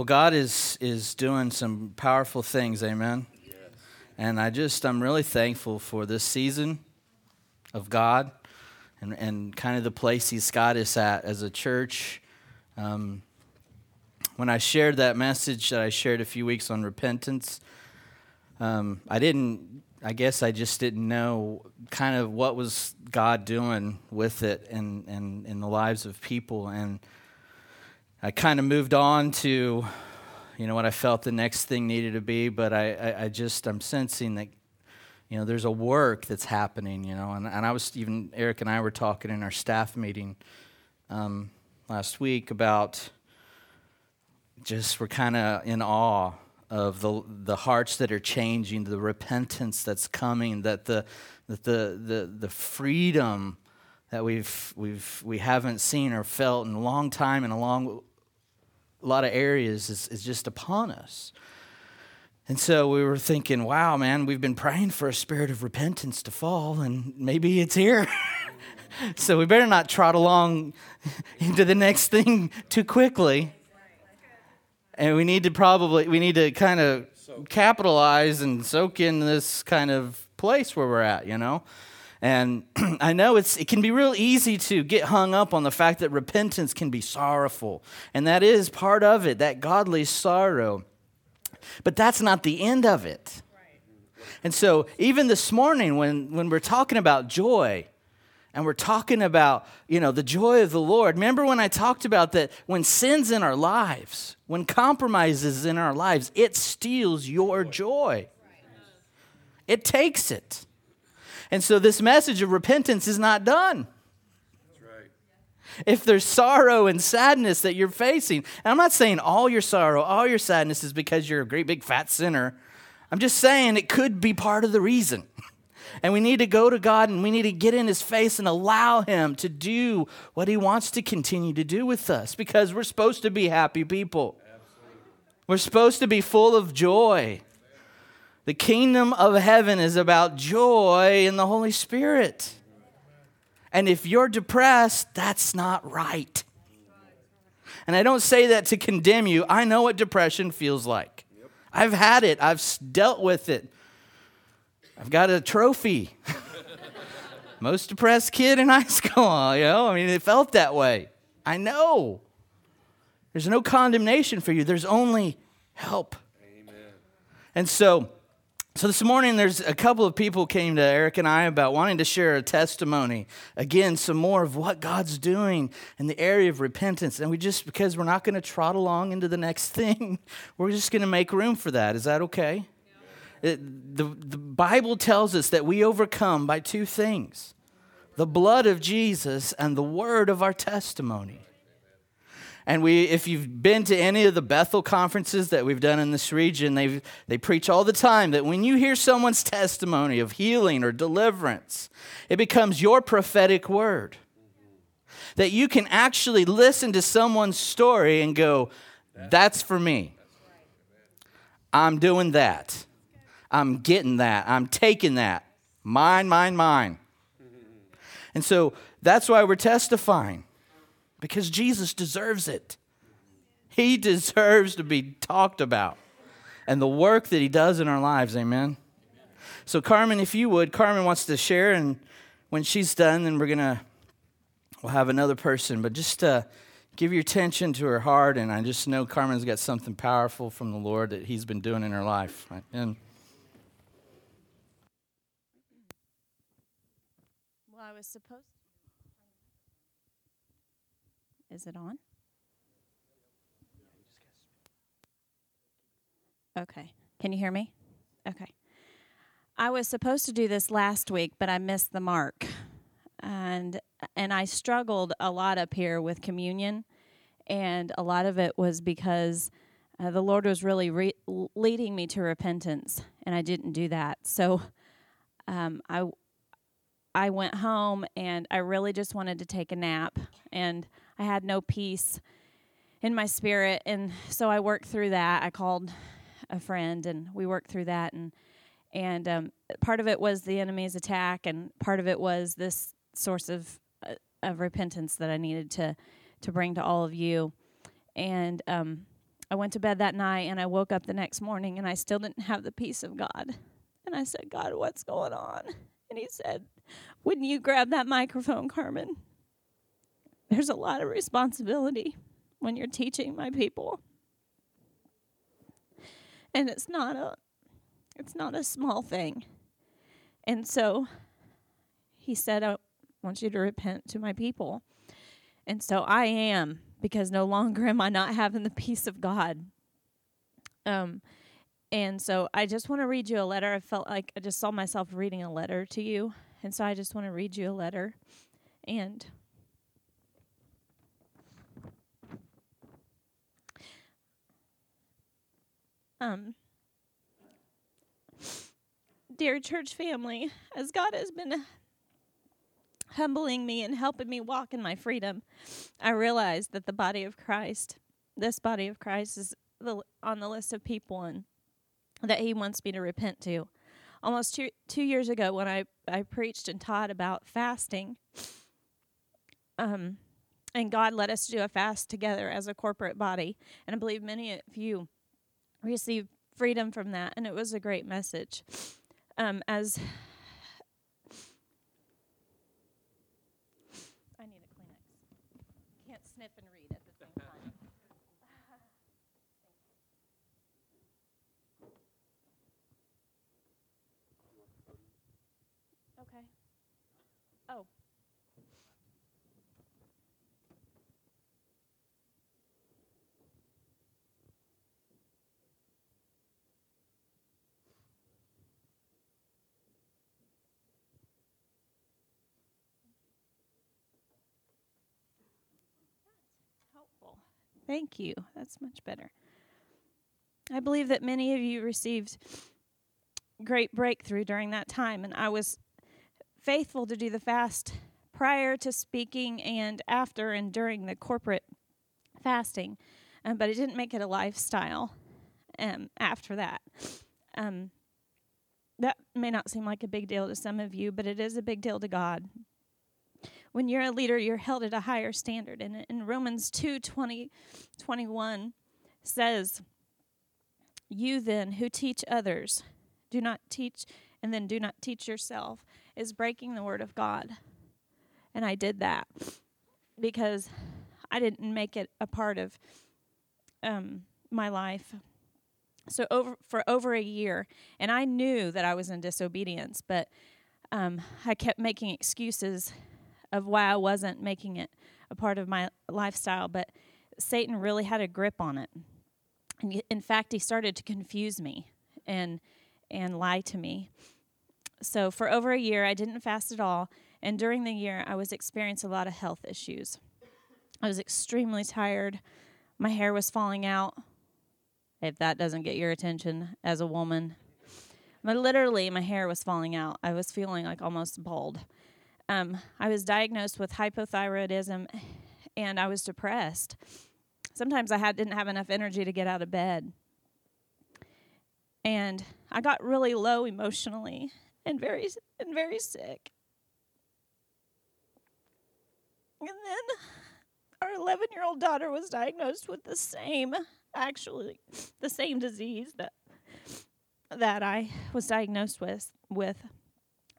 Well, God is is doing some powerful things, amen. Yes. And I just I'm really thankful for this season of God and and kind of the place He's got us at as a church. Um, when I shared that message that I shared a few weeks on repentance, um, I didn't. I guess I just didn't know kind of what was God doing with it and in, in, in the lives of people and I kind of moved on to, you know, what I felt the next thing needed to be, but I, I, I just, I'm sensing that, you know, there's a work that's happening, you know, and, and I was even, Eric and I were talking in our staff meeting um, last week about just, we're kind of in awe of the, the hearts that are changing, the repentance that's coming, that the, that the, the, the freedom that we've, we've, we haven't seen or felt in a long time in a long a lot of areas is, is just upon us. And so we were thinking, wow, man, we've been praying for a spirit of repentance to fall, and maybe it's here. so we better not trot along into the next thing too quickly. And we need to probably, we need to kind of capitalize and soak in this kind of place where we're at, you know? And I know it's, it can be real easy to get hung up on the fact that repentance can be sorrowful. And that is part of it, that godly sorrow. But that's not the end of it. And so, even this morning, when, when we're talking about joy, and we're talking about you know the joy of the lord remember when i talked about that when sin's in our lives when compromises in our lives it steals your joy it takes it and so this message of repentance is not done. If there's sorrow and sadness that you're facing, and I'm not saying all your sorrow, all your sadness is because you're a great big fat sinner. I'm just saying it could be part of the reason. And we need to go to God and we need to get in His face and allow Him to do what He wants to continue to do with us because we're supposed to be happy people. Absolutely. We're supposed to be full of joy. The kingdom of heaven is about joy in the Holy Spirit. And if you're depressed, that's not right. And I don't say that to condemn you. I know what depression feels like. I've had it, I've dealt with it. I've got a trophy. Most depressed kid in high school, you know? I mean, it felt that way. I know. There's no condemnation for you, there's only help. Amen. And so, so this morning, there's a couple of people came to Eric and I about wanting to share a testimony. Again, some more of what God's doing in the area of repentance. And we just, because we're not going to trot along into the next thing, we're just going to make room for that. Is that okay? It, the, the Bible tells us that we overcome by two things the blood of Jesus and the word of our testimony. And we, if you've been to any of the Bethel conferences that we've done in this region, they they preach all the time that when you hear someone's testimony of healing or deliverance, it becomes your prophetic word. That you can actually listen to someone's story and go, that's for me. I'm doing that. I'm getting that. I'm taking that. Mine, mine, mine. And so that's why we're testifying because Jesus deserves it. He deserves to be talked about and the work that he does in our lives. Amen. So, Carmen, if you would, Carmen wants to share, and when she's done, then we're going to we'll have another person. But just uh, give your attention to her heart, and I just know Carmen's got something powerful from the Lord that he's been doing in her life. And well, I was supposed is it on? Okay. Can you hear me? Okay. I was supposed to do this last week, but I missed the mark. And and I struggled a lot up here with communion, and a lot of it was because uh, the Lord was really re- leading me to repentance, and I didn't do that. So um, I I went home, and I really just wanted to take a nap, and I had no peace in my spirit. And so I worked through that. I called a friend and we worked through that. And, and um, part of it was the enemy's attack, and part of it was this source of, uh, of repentance that I needed to, to bring to all of you. And um, I went to bed that night and I woke up the next morning and I still didn't have the peace of God. And I said, God, what's going on? And he said, When you grab that microphone, Carmen, there's a lot of responsibility when you're teaching my people. And it's not a it's not a small thing. And so he said, I want you to repent to my people. And so I am, because no longer am I not having the peace of God. Um, and so I just want to read you a letter. I felt like I just saw myself reading a letter to you. And so I just want to read you a letter. And um dear church family, as God has been humbling me and helping me walk in my freedom, I realize that the body of Christ, this body of Christ, is the, on the list of people and that He wants me to repent to. Almost two, two years ago, when I, I preached and taught about fasting, um, and God let us to do a fast together as a corporate body, and I believe many of you received freedom from that, and it was a great message. Um, as I need a Kleenex. Can't sniff and read at the same time. okay. Oh. helpful. Thank you. That's much better. I believe that many of you received great breakthrough during that time, and I was faithful to do the fast prior to speaking and after and during the corporate fasting, um, but I didn't make it a lifestyle um, after that. Um, that may not seem like a big deal to some of you, but it is a big deal to God when you're a leader, you're held at a higher standard. And in Romans 2 20, 21 says, You then who teach others, do not teach, and then do not teach yourself, is breaking the word of God. And I did that because I didn't make it a part of um, my life. So over for over a year, and I knew that I was in disobedience, but um, I kept making excuses of why I wasn't making it a part of my lifestyle, but Satan really had a grip on it. And in fact, he started to confuse me and and lie to me. So for over a year, I didn't fast at all, and during the year, I was experiencing a lot of health issues. I was extremely tired. My hair was falling out. If that doesn't get your attention as a woman, but literally, my hair was falling out. I was feeling like almost bald. Um, I was diagnosed with hypothyroidism and I was depressed. Sometimes I had, didn't have enough energy to get out of bed. And I got really low emotionally and very and very sick. And then our 11 year old daughter was diagnosed with the same, actually, the same disease that that I was diagnosed with. with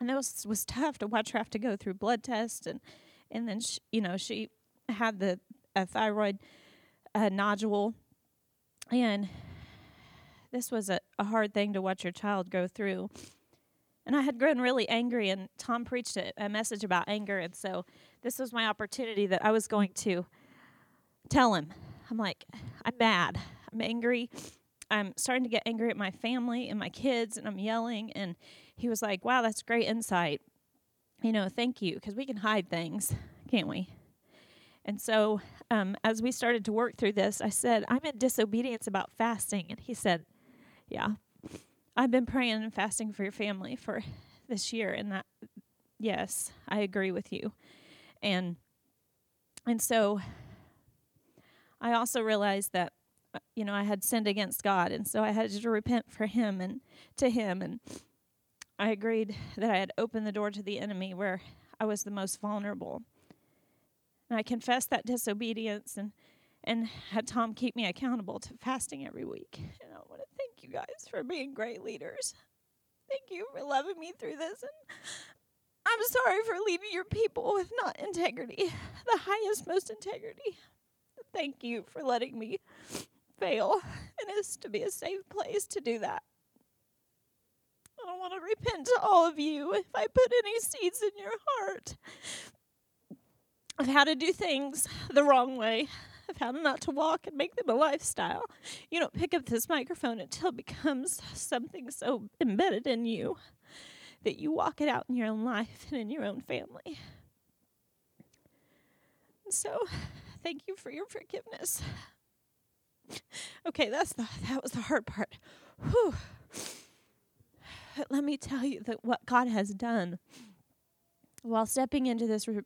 and it was was tough to watch her have to go through blood tests and and then she, you know she had the a thyroid uh, nodule. And this was a, a hard thing to watch your child go through. And i had grown really angry and tom preached a, a message about anger. And so this was my opportunity that i was going to tell him. I'm like i'm mad. I'm angry. I'm starting to get angry at my family and my kids and i'm yelling and he was like, Wow, that's great insight. You know, thank you, because we can hide things, can't we? And so, um, as we started to work through this, I said, I'm in disobedience about fasting. And he said, Yeah, I've been praying and fasting for your family for this year. And that, yes, I agree with you. And, and so I also realized that, uh, you know, I had sinned against God. And so I had to repent for him and to him. And, I agreed that I had opened the door to the enemy where I was the most vulnerable. And I confessed that disobedience and and had Tom keep me accountable to fasting every week. And I want to thank you guys for being great leaders. Thank you for loving me through this. And I'm sorry for leaving your people with not integrity, the highest, most integrity. Thank you for letting me fail and it's to be a safe place to do that. I want to repent to all of you if I put any seeds in your heart of how to do things the wrong way, of how not to walk and make them a lifestyle. You don't pick up this microphone until it becomes something so embedded in you that you walk it out in your own life and in your own family. So, thank you for your forgiveness. Okay, that's the that was the hard part. Whew. Let me tell you that what God has done while stepping into this re-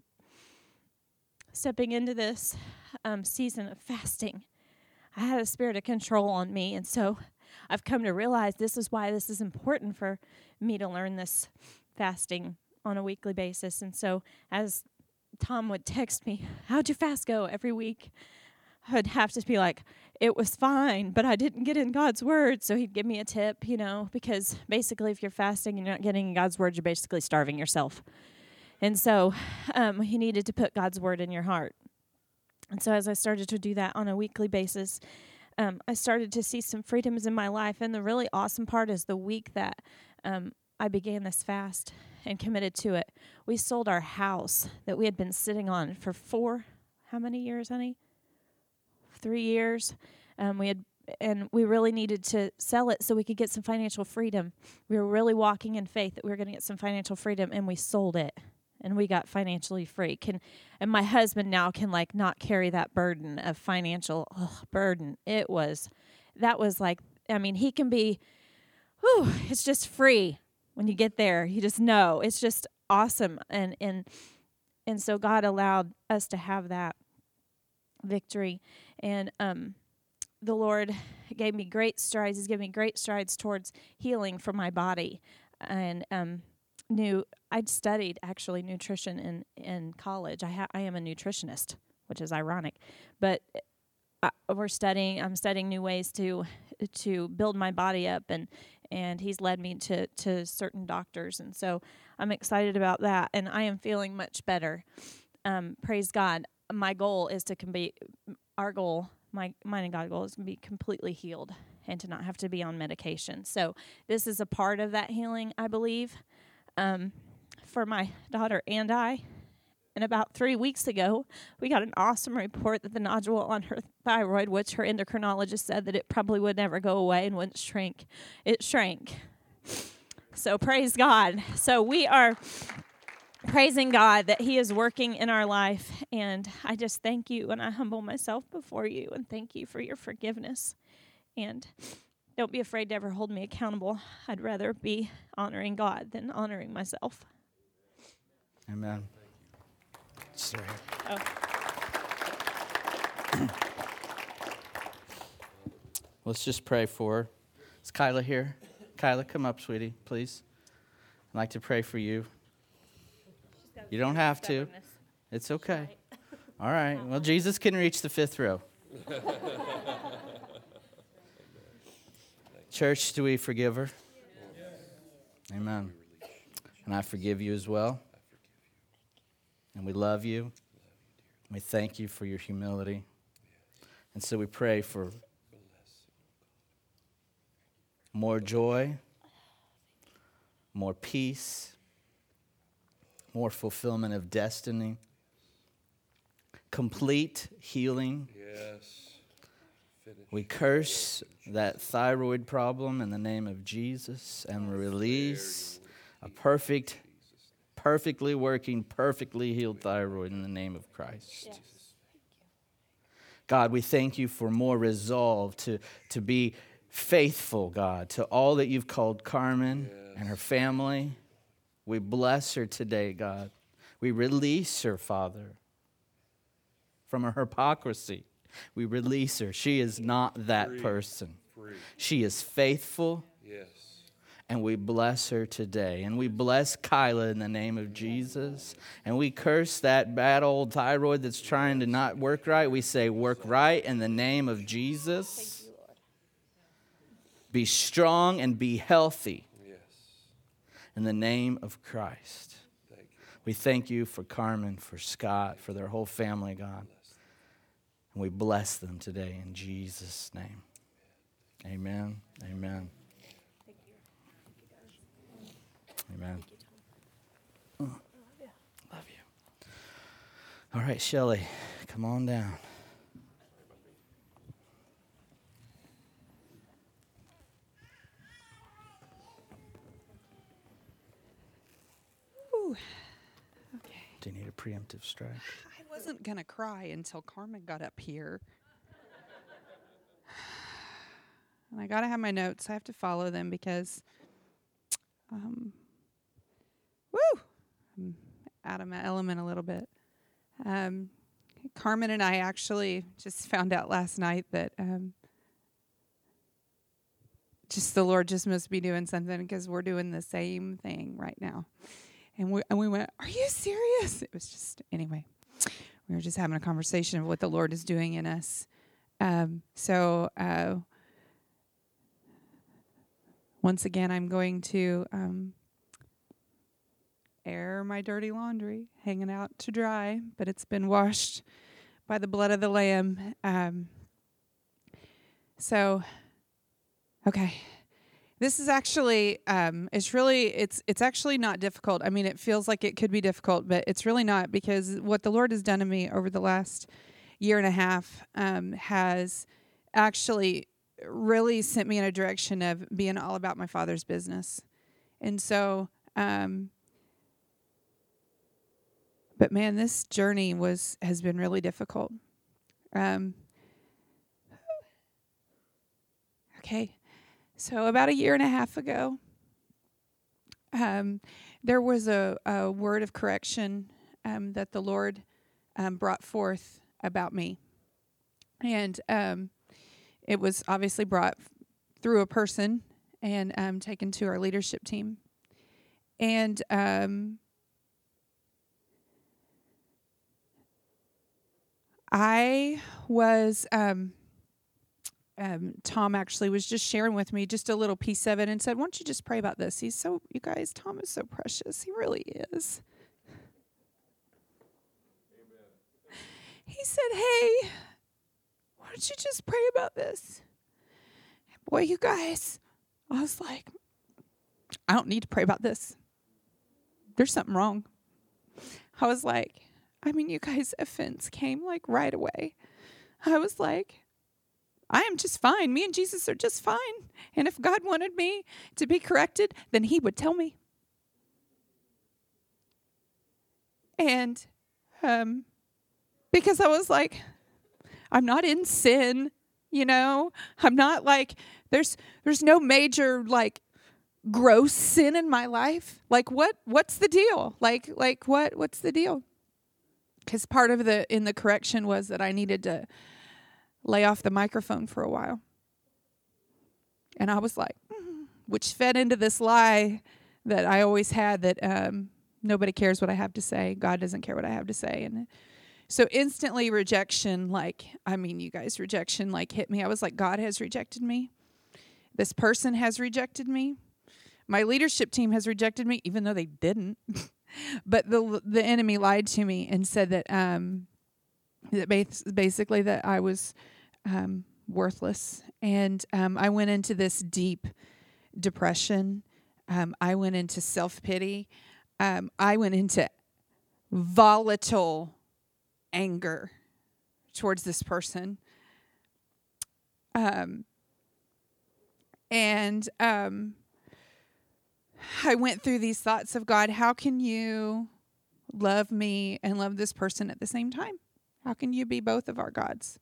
stepping into this um, season of fasting, I had a spirit of control on me, and so I've come to realize this is why this is important for me to learn this fasting on a weekly basis. And so, as Tom would text me, How'd your fast go every week? I'd have to be like, It was fine, but I didn't get in God's word. So he'd give me a tip, you know, because basically, if you're fasting and you're not getting in God's word, you're basically starving yourself. And so um, he needed to put God's word in your heart. And so, as I started to do that on a weekly basis, um, I started to see some freedoms in my life. And the really awesome part is the week that um, I began this fast and committed to it, we sold our house that we had been sitting on for four, how many years, honey? Three years. Um, we had, and we really needed to sell it so we could get some financial freedom. We were really walking in faith that we were going to get some financial freedom, and we sold it and we got financially free. Can and my husband now can like not carry that burden of financial burden. It was that was like i mean he can be whew, it's just free when you get there. You just know. It's just awesome. And and and so god allowed us to have that victory and um the lord gave me great strides he's given me great strides towards healing for my body and um knew I'd studied actually nutrition in in college. I ha- I am a nutritionist, which is ironic, but uh, we're studying. I'm studying new ways to to build my body up, and and he's led me to to certain doctors, and so I'm excited about that, and I am feeling much better. Um, praise God. My goal is to be our goal. My mine and God goal is to be completely healed and to not have to be on medication. So this is a part of that healing, I believe um, for my daughter and I. And about three weeks ago, we got an awesome report that the nodule on her thyroid, which her endocrinologist said that it probably would never go away and wouldn't shrink, it shrank. So praise God. So we are praising God that He is working in our life. And I just thank you and I humble myself before you and thank you for your forgiveness. And don't be afraid to ever hold me accountable. I'd rather be honoring God than honoring myself. Amen. Sorry. Oh. Let's just pray for her. Is Kyla here? Kyla, come up, sweetie, please. I'd like to pray for you. You don't have to. It's okay. All right. Well, Jesus can reach the fifth row. Church, do we forgive her? Amen. And I forgive you as well. And we love you. We thank you for your humility. And so we pray for more joy, more peace, more fulfillment of destiny, complete healing. Yes we curse that thyroid problem in the name of Jesus and release a perfect, perfectly working, perfectly healed thyroid in the name of Christ. Yes. God, we thank you for more resolve to, to be faithful, God, to all that you've called Carmen yes. and her family. We bless her today, God. We release her, Father, from her hypocrisy we release her. She is not that Free. person. Free. She is faithful. Yes. And we bless her today. And we bless Kyla in the name of Jesus. And we curse that bad old thyroid that's trying to not work right. We say, work right in the name of Jesus. Be strong and be healthy in the name of Christ. We thank you for Carmen, for Scott, for their whole family, God. And we bless them today in Jesus' name. Amen. Amen. Amen. Love you. All right, Shelly, come on down. Ooh. Okay. Do you need a preemptive strike? I wasn't going to cry until Carmen got up here. And I got to have my notes. I have to follow them because, um, woo, I'm out of my element a little bit. Um, Carmen and I actually just found out last night that um, just the Lord just must be doing something because we're doing the same thing right now. And we, and we went, Are you serious? It was just, anyway, we were just having a conversation of what the Lord is doing in us. Um, so, uh, once again, I'm going to um, air my dirty laundry, hanging out to dry, but it's been washed by the blood of the Lamb. Um, so, okay. This is actually um, it's really it's it's actually not difficult. I mean, it feels like it could be difficult, but it's really not because what the Lord has done to me over the last year and a half um, has actually really sent me in a direction of being all about my father's business. And so, um, but man, this journey was has been really difficult. Um, okay, so about a year and a half ago, um, there was a, a word of correction um, that the Lord um, brought forth about me, and um, it was obviously brought through a person and um, taken to our leadership team. And um, I was, um, um, Tom actually was just sharing with me just a little piece of it and said, Why don't you just pray about this? He's so, you guys, Tom is so precious. He really is. He said, Hey, why don't you just pray about this? Boy, you guys, I was like, I don't need to pray about this. There's something wrong. I was like, I mean, you guys, offense came like right away. I was like, I am just fine. Me and Jesus are just fine. And if God wanted me to be corrected, then He would tell me. And um, because I was like, I'm not in sin, you know. I'm not like there's there's no major like gross sin in my life. Like what what's the deal? Like like what what's the deal? Cuz part of the in the correction was that I needed to lay off the microphone for a while. And I was like, mm, which fed into this lie that I always had that um, nobody cares what I have to say. God doesn't care what I have to say. And so instantly rejection, like, I mean, you guys, rejection like hit me. I was like, God has rejected me. This person has rejected me. My leadership team has rejected me, even though they didn't. but the the enemy lied to me and said that um, that basically that I was um, worthless, and um, I went into this deep depression. Um, I went into self pity. Um, I went into volatile anger towards this person. Um, and um, I went through these thoughts of God, how can you love me and love this person at the same time? How can you be both of our gods?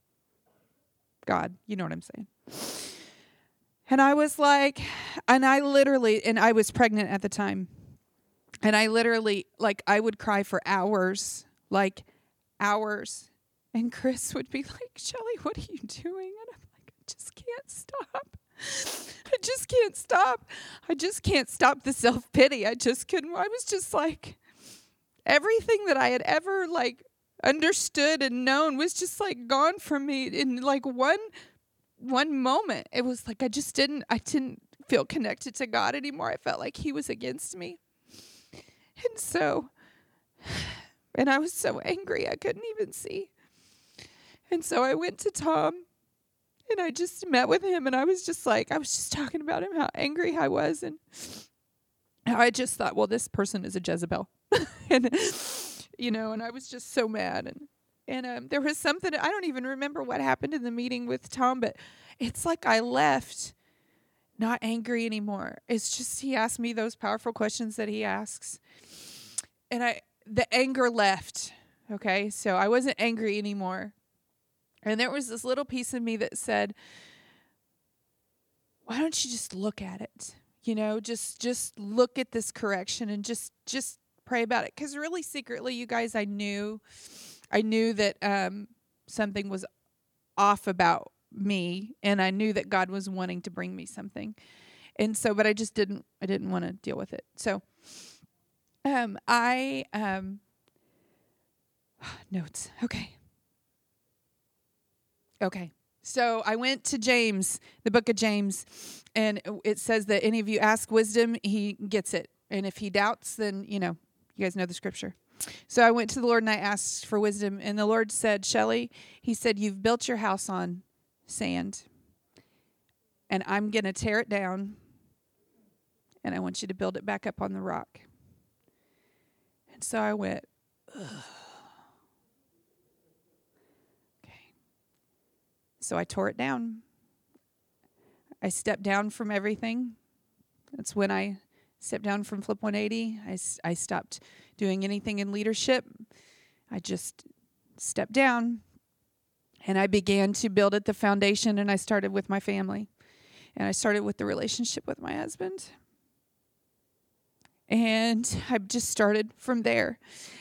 God, you know what I'm saying. And I was like, and I literally, and I was pregnant at the time. And I literally, like, I would cry for hours, like hours. And Chris would be like, Shelly, what are you doing? And I'm like, I just can't stop. I just can't stop. I just can't stop the self pity. I just couldn't. I was just like, everything that I had ever like understood and known was just like gone from me in like one one moment. It was like I just didn't I didn't feel connected to God anymore. I felt like he was against me. And so and I was so angry I couldn't even see. And so I went to Tom and I just met with him and I was just like I was just talking about him how angry I was and I just thought, well, this person is a Jezebel. and you know, and I was just so mad and and um, there was something I don't even remember what happened in the meeting with Tom, but it's like I left not angry anymore. It's just he asked me those powerful questions that he asks. And I the anger left. Okay? So I wasn't angry anymore. And there was this little piece of me that said, "Why don't you just look at it? You know, just just look at this correction and just just pray about it cuz really secretly you guys I knew I knew that um something was off about me and I knew that God was wanting to bring me something. And so but I just didn't I didn't want to deal with it. So um I um notes. Okay. Okay. So I went to James, the book of James, and it says that any of you ask wisdom, he gets it. And if he doubts, then, you know, you guys know the scripture. So I went to the Lord and I asked for wisdom, and the Lord said, Shelly, he said, You've built your house on sand, and I'm going to tear it down, and I want you to build it back up on the rock. And so I went, Ugh. Okay. So I tore it down. I stepped down from everything. That's when I stepped down from Flip 180. I, I stopped doing anything in leadership. I just stepped down and I began to build at the foundation, and I started with my family. And I started with the relationship with my husband. And I just started from there.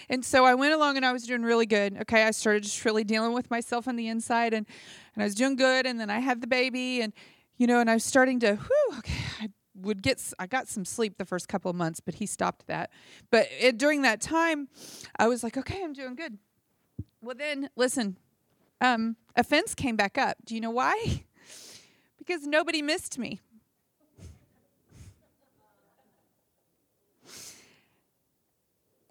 And so I went along and I was doing really good. Okay. I started just really dealing with myself on the inside and, and I was doing good. And then I had the baby and, you know, and I was starting to, whew, okay, I would get, I got some sleep the first couple of months, but he stopped that. But it, during that time, I was like, okay, I'm doing good. Well, then, listen, um, offense came back up. Do you know why? because nobody missed me.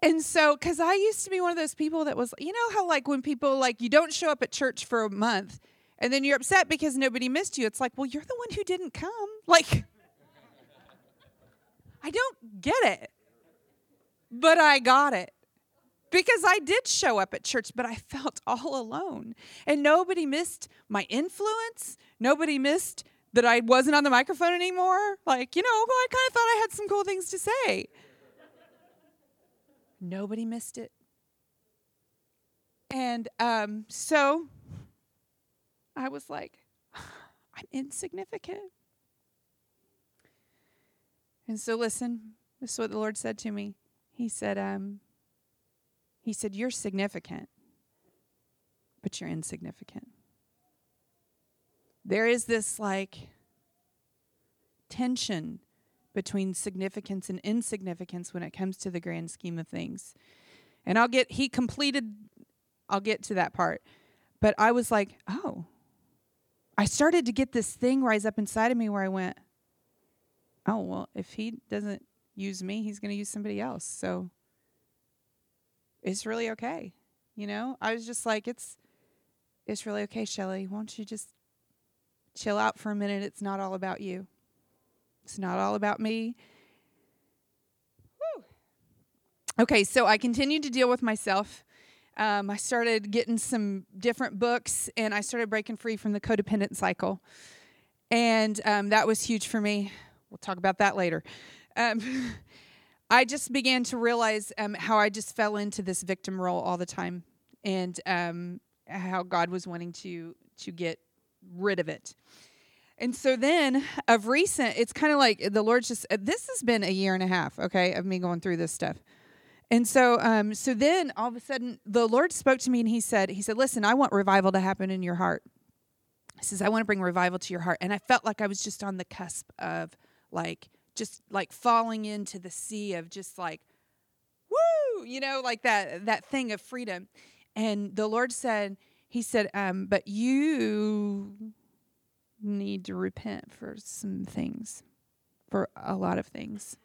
And so, because I used to be one of those people that was, you know, how like when people like you don't show up at church for a month and then you're upset because nobody missed you. It's like, well, you're the one who didn't come. Like, I don't get it, but I got it because I did show up at church, but I felt all alone. And nobody missed my influence. Nobody missed that I wasn't on the microphone anymore. Like, you know, I kind of thought I had some cool things to say. Nobody missed it. And um, so I was like, I'm insignificant. And so, listen, this is what the Lord said to me. He said, um, He said, You're significant, but you're insignificant. There is this like tension between significance and insignificance when it comes to the grand scheme of things. And I'll get, he completed, I'll get to that part. But I was like, oh, I started to get this thing rise up inside of me where I went, oh, well, if he doesn't use me, he's going to use somebody else. So it's really okay. You know, I was just like, it's, it's really okay, Shelly. Won't you just chill out for a minute? It's not all about you. It's not all about me. Woo. Okay, so I continued to deal with myself. Um, I started getting some different books and I started breaking free from the codependent cycle. And um, that was huge for me. We'll talk about that later. Um, I just began to realize um, how I just fell into this victim role all the time and um, how God was wanting to, to get rid of it. And so then of recent, it's kind of like the Lord's just, uh, this has been a year and a half, okay, of me going through this stuff. And so, um, so then all of a sudden, the Lord spoke to me and He said, He said, "Listen, I want revival to happen in your heart." He says, I want to bring revival to your heart. And I felt like I was just on the cusp of like, just like falling into the sea of just like, woo, you know, like that, that thing of freedom. And the Lord said, He said, um, but you need to repent for some things, for a lot of things.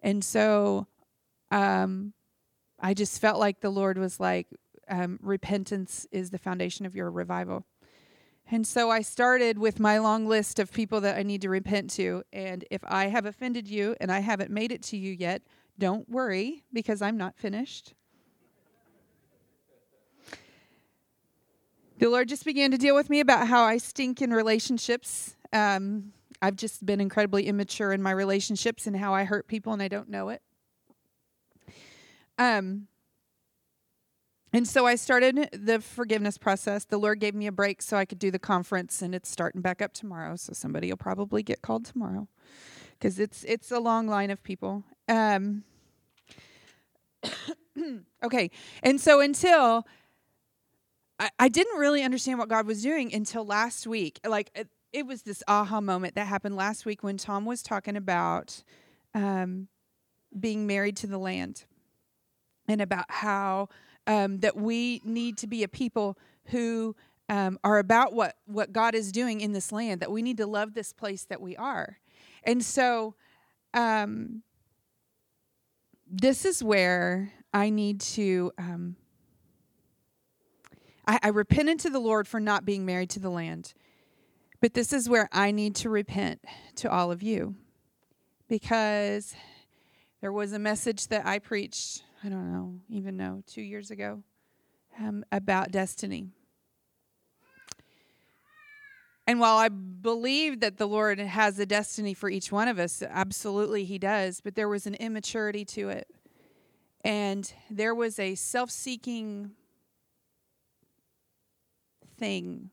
And so um, I just felt like the Lord was like, um, repentance is the foundation of your revival. And so I started with my long list of people that I need to repent to. And if I have offended you and I haven't made it to you yet, don't worry because I'm not finished. The Lord just began to deal with me about how I stink in relationships. Um, I've just been incredibly immature in my relationships and how I hurt people and I don't know it. Um, and so I started the forgiveness process. The Lord gave me a break so I could do the conference, and it's starting back up tomorrow. So somebody will probably get called tomorrow because it's it's a long line of people. Um, okay, and so until I, didn't really understand what God was doing until last week. Like it, it was this aha moment that happened last week when Tom was talking about um, being married to the land and about how um, that we need to be a people who um, are about what what God is doing in this land. That we need to love this place that we are, and so um, this is where I need to. Um, I, I repented to the Lord for not being married to the land, but this is where I need to repent to all of you, because there was a message that I preached I don't know, even know, two years ago, um, about destiny. And while I believe that the Lord has a destiny for each one of us, absolutely He does, but there was an immaturity to it. And there was a self seeking thing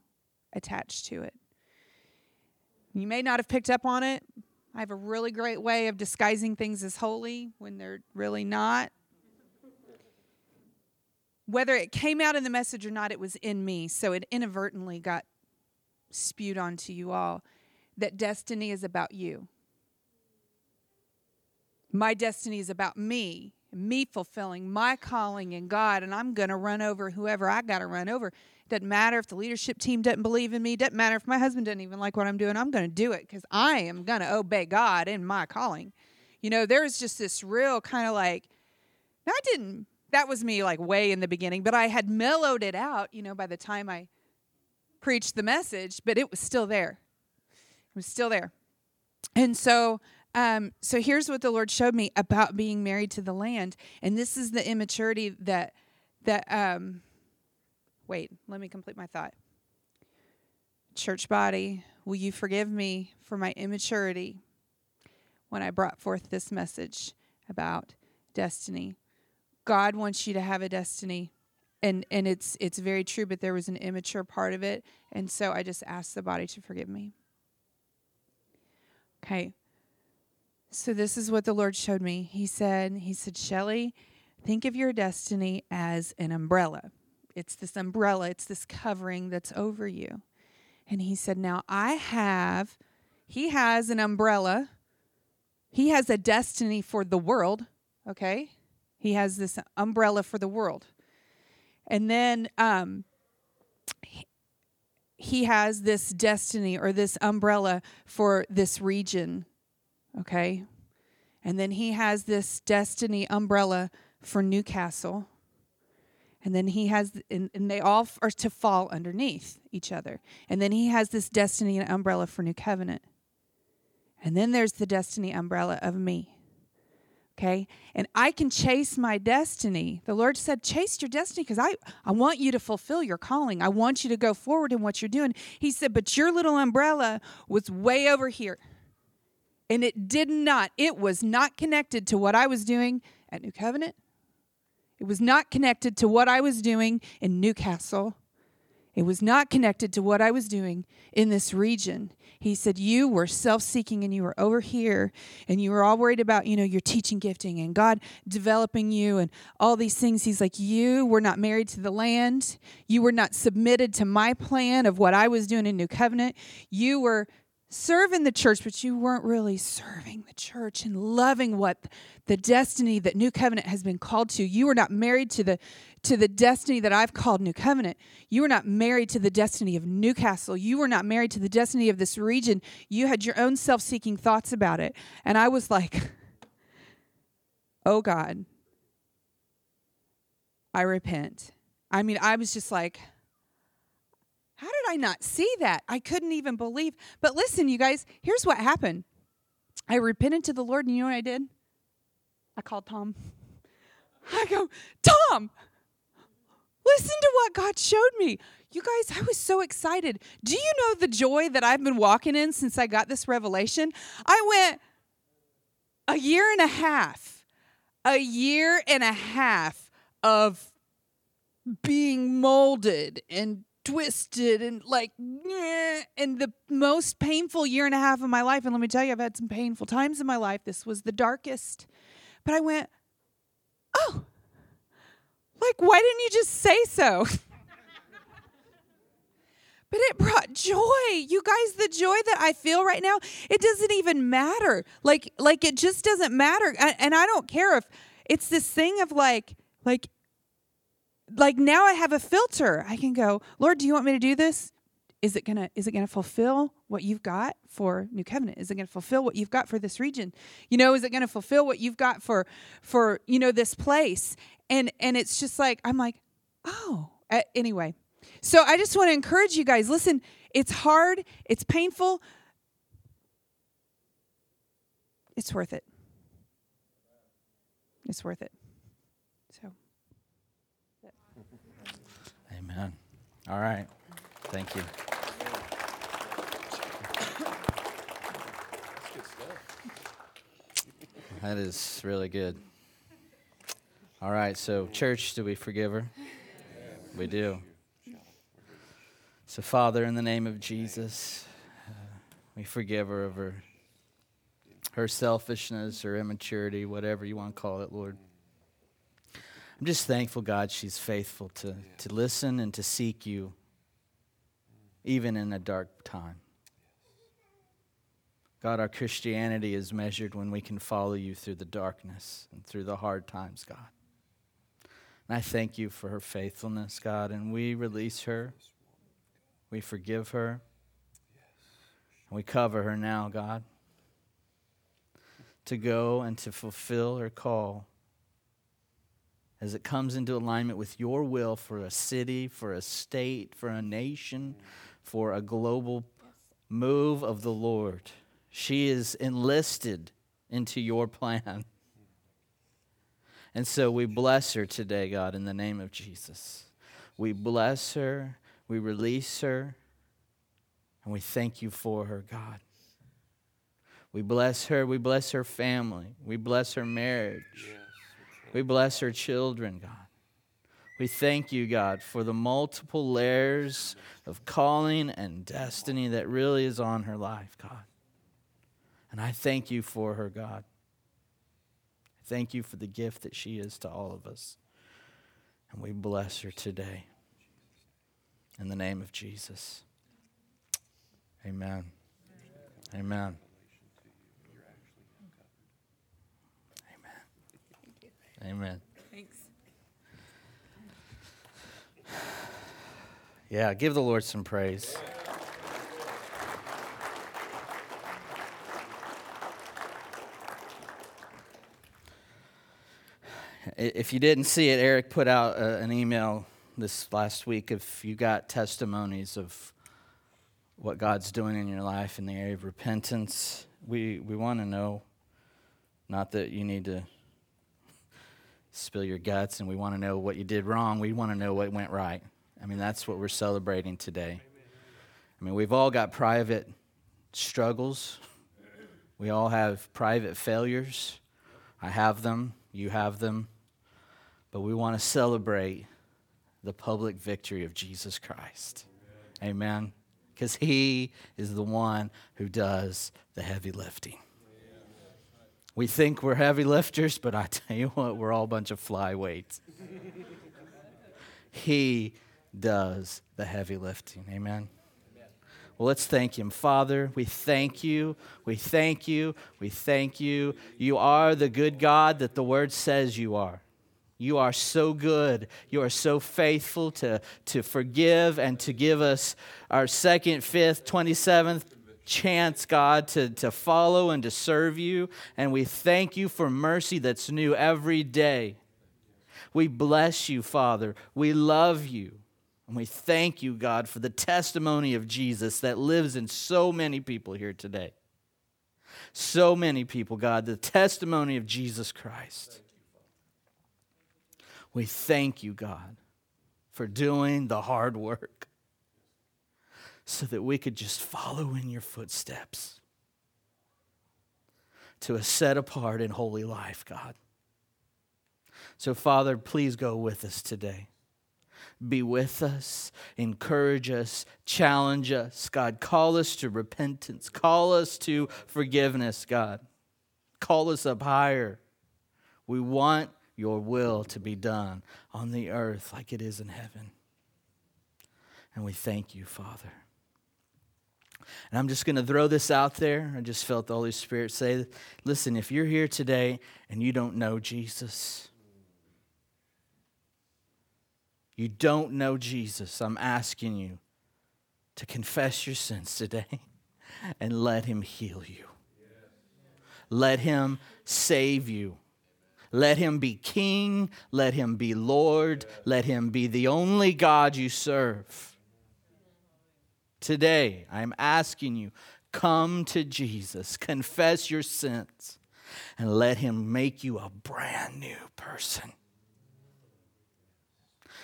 attached to it. You may not have picked up on it. I have a really great way of disguising things as holy when they're really not whether it came out in the message or not, it was in me. So it inadvertently got spewed onto you all that destiny is about you. My destiny is about me, me fulfilling my calling in God, and I'm going to run over whoever I got to run over. Doesn't matter if the leadership team doesn't believe in me. Doesn't matter if my husband doesn't even like what I'm doing. I'm going to do it because I am going to obey God in my calling. You know, there's just this real kind of like, I didn't that was me like way in the beginning, but I had mellowed it out, you know, by the time I preached the message, but it was still there. It was still there. And so um, so here's what the Lord showed me about being married to the land. And this is the immaturity that that um wait, let me complete my thought. Church body, will you forgive me for my immaturity when I brought forth this message about destiny? God wants you to have a destiny. And and it's it's very true, but there was an immature part of it. And so I just asked the body to forgive me. Okay. So this is what the Lord showed me. He said, He said, Shelly, think of your destiny as an umbrella. It's this umbrella, it's this covering that's over you. And he said, Now I have, he has an umbrella. He has a destiny for the world, okay? He has this umbrella for the world. And then um, he has this destiny or this umbrella for this region. Okay? And then he has this destiny umbrella for Newcastle. And then he has, and, and, they all are to fall underneath each other. And then he has this destiny umbrella for New Covenant. And then there's the destiny umbrella of me okay? And i can chase my destiny. The lord said chase your destiny because I, I want you to fulfill your calling. I want you to go forward in what you're doing. He said but your little umbrella was way over here. And it did not it was not connected to what i was doing at new covenant. It was not connected to what i was doing in newcastle It was not connected to what I was doing in this region. He said, You were self seeking and you were over here and you were all worried about, you know, your teaching gifting and God developing you and all these things. He's like, You were not married to the land. You were not submitted to my plan of what I was doing in New Covenant. You were serving the church, but you weren't really serving the church and loving what the destiny that New Covenant has been called to. You were not married to the to the destiny that I've called New Covenant. You were not married to the destiny of Newcastle. You were not married to the destiny of this region. You had your own self-seeking thoughts about it. And I was like, "Oh God, I repent." I mean, I was just like, how did I not see that? I couldn't even believe. But listen, you guys, here's what happened. I repented to the Lord, and you know what I did? I called Tom. I go, Tom, listen to what God showed me. You guys, I was so excited. Do you know the joy that I've been walking in since I got this revelation? I went a year and a half, a year and a half of being molded and twisted and like and the most painful year and a half of my life. And let me tell you I've had some painful times in my life. This was the darkest. But I went oh like why didn't you just say so? But it brought joy. You guys the joy that I feel right now it doesn't even matter. Like like it just doesn't matter. And I don't care if it's this thing of like like like now I have a filter. I can go, Lord, do you want me to do this? Is it gonna is it gonna fulfill what you've got for New Covenant? Is it gonna fulfill what you've got for this region? You know, is it gonna fulfill what you've got for for you know this place? And and it's just like I'm like, oh, uh, anyway. So I just want to encourage you guys. Listen, it's hard, it's painful. It's worth it. It's worth it. Amen. All right. Thank you. That is really good. All right, so church, do we forgive her? We do. So, Father, in the name of Jesus, uh, we forgive her of her, her selfishness, her immaturity, whatever you want to call it, Lord. I'm just thankful, God, she's faithful to, to listen and to seek you, even in a dark time. God, our Christianity is measured when we can follow you through the darkness and through the hard times, God. And I thank you for her faithfulness, God, and we release her. We forgive her. And we cover her now, God, to go and to fulfill her call as it comes into alignment with your will for a city, for a state, for a nation, for a global move of the Lord. She is enlisted into your plan. And so we bless her today, God, in the name of Jesus. We bless her, we release her, and we thank you for her, God. We bless her, we bless her family, we bless her marriage. Yeah. We bless her children, God. We thank you, God, for the multiple layers of calling and destiny that really is on her life, God. And I thank you for her, God. Thank you for the gift that she is to all of us. And we bless her today. In the name of Jesus. Amen. Amen. Amen. Thanks. Yeah, give the Lord some praise. If you didn't see it, Eric put out uh, an email this last week. If you got testimonies of what God's doing in your life in the area of repentance, we, we want to know. Not that you need to spill your guts and we want to know what you did wrong. We want to know what went right. I mean, that's what we're celebrating today. I mean, we've all got private struggles, we all have private failures. I have them, you have them. But we want to celebrate the public victory of Jesus Christ. Amen. Because he is the one who does the heavy lifting. We think we're heavy lifters, but I tell you what, we're all a bunch of flyweights. he does the heavy lifting. Amen. Well, let's thank Him. Father, we thank you. We thank you. We thank you. You are the good God that the Word says you are. You are so good. You are so faithful to, to forgive and to give us our second, fifth, 27th chance, God, to, to follow and to serve you. And we thank you for mercy that's new every day. We bless you, Father. We love you. And we thank you, God, for the testimony of Jesus that lives in so many people here today. So many people, God, the testimony of Jesus Christ. We thank you, God, for doing the hard work so that we could just follow in your footsteps to a set apart and holy life, God. So, Father, please go with us today be with us, encourage us, challenge us. God, call us to repentance, call us to forgiveness, God. Call us up higher. We want your will to be done on the earth like it is in heaven. And we thank you, Father. And I'm just going to throw this out there. I just felt the Holy Spirit say, listen, if you're here today and you don't know Jesus, you don't know Jesus, I'm asking you to confess your sins today and let Him heal you. Let Him save you. Let Him be King. Let Him be Lord. Let Him be the only God you serve. Today, I'm asking you come to Jesus, confess your sins, and let Him make you a brand new person.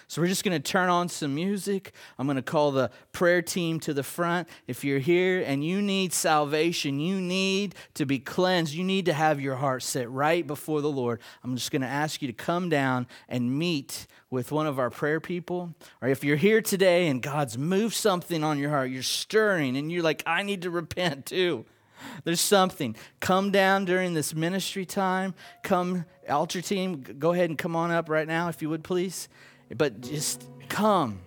So we're just going to turn on some music. I'm going to call the prayer team to the front. If you're here and you need salvation, you need to be cleansed, you need to have your heart set right before the Lord. I'm just going to ask you to come down and meet with one of our prayer people. Or if you're here today and God's moved something on your heart, you're stirring and you're like, I need to repent too. There's something. Come down during this ministry time. Come, altar team, go ahead and come on up right now, if you would please. But just come.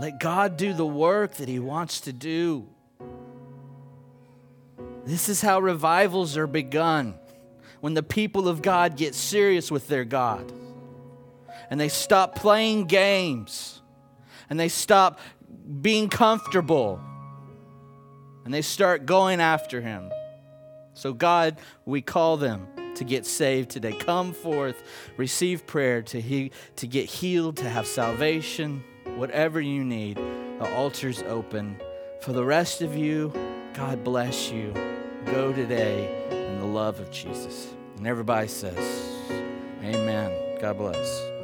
Let God do the work that He wants to do. This is how revivals are begun when the people of God get serious with their God and they stop playing games and they stop being comfortable and they start going after Him. So, God, we call them to get saved today. Come forth, receive prayer to, he, to get healed, to have salvation, whatever you need. The altar's open. For the rest of you, God bless you. Go today in the love of Jesus. And everybody says, Amen. God bless.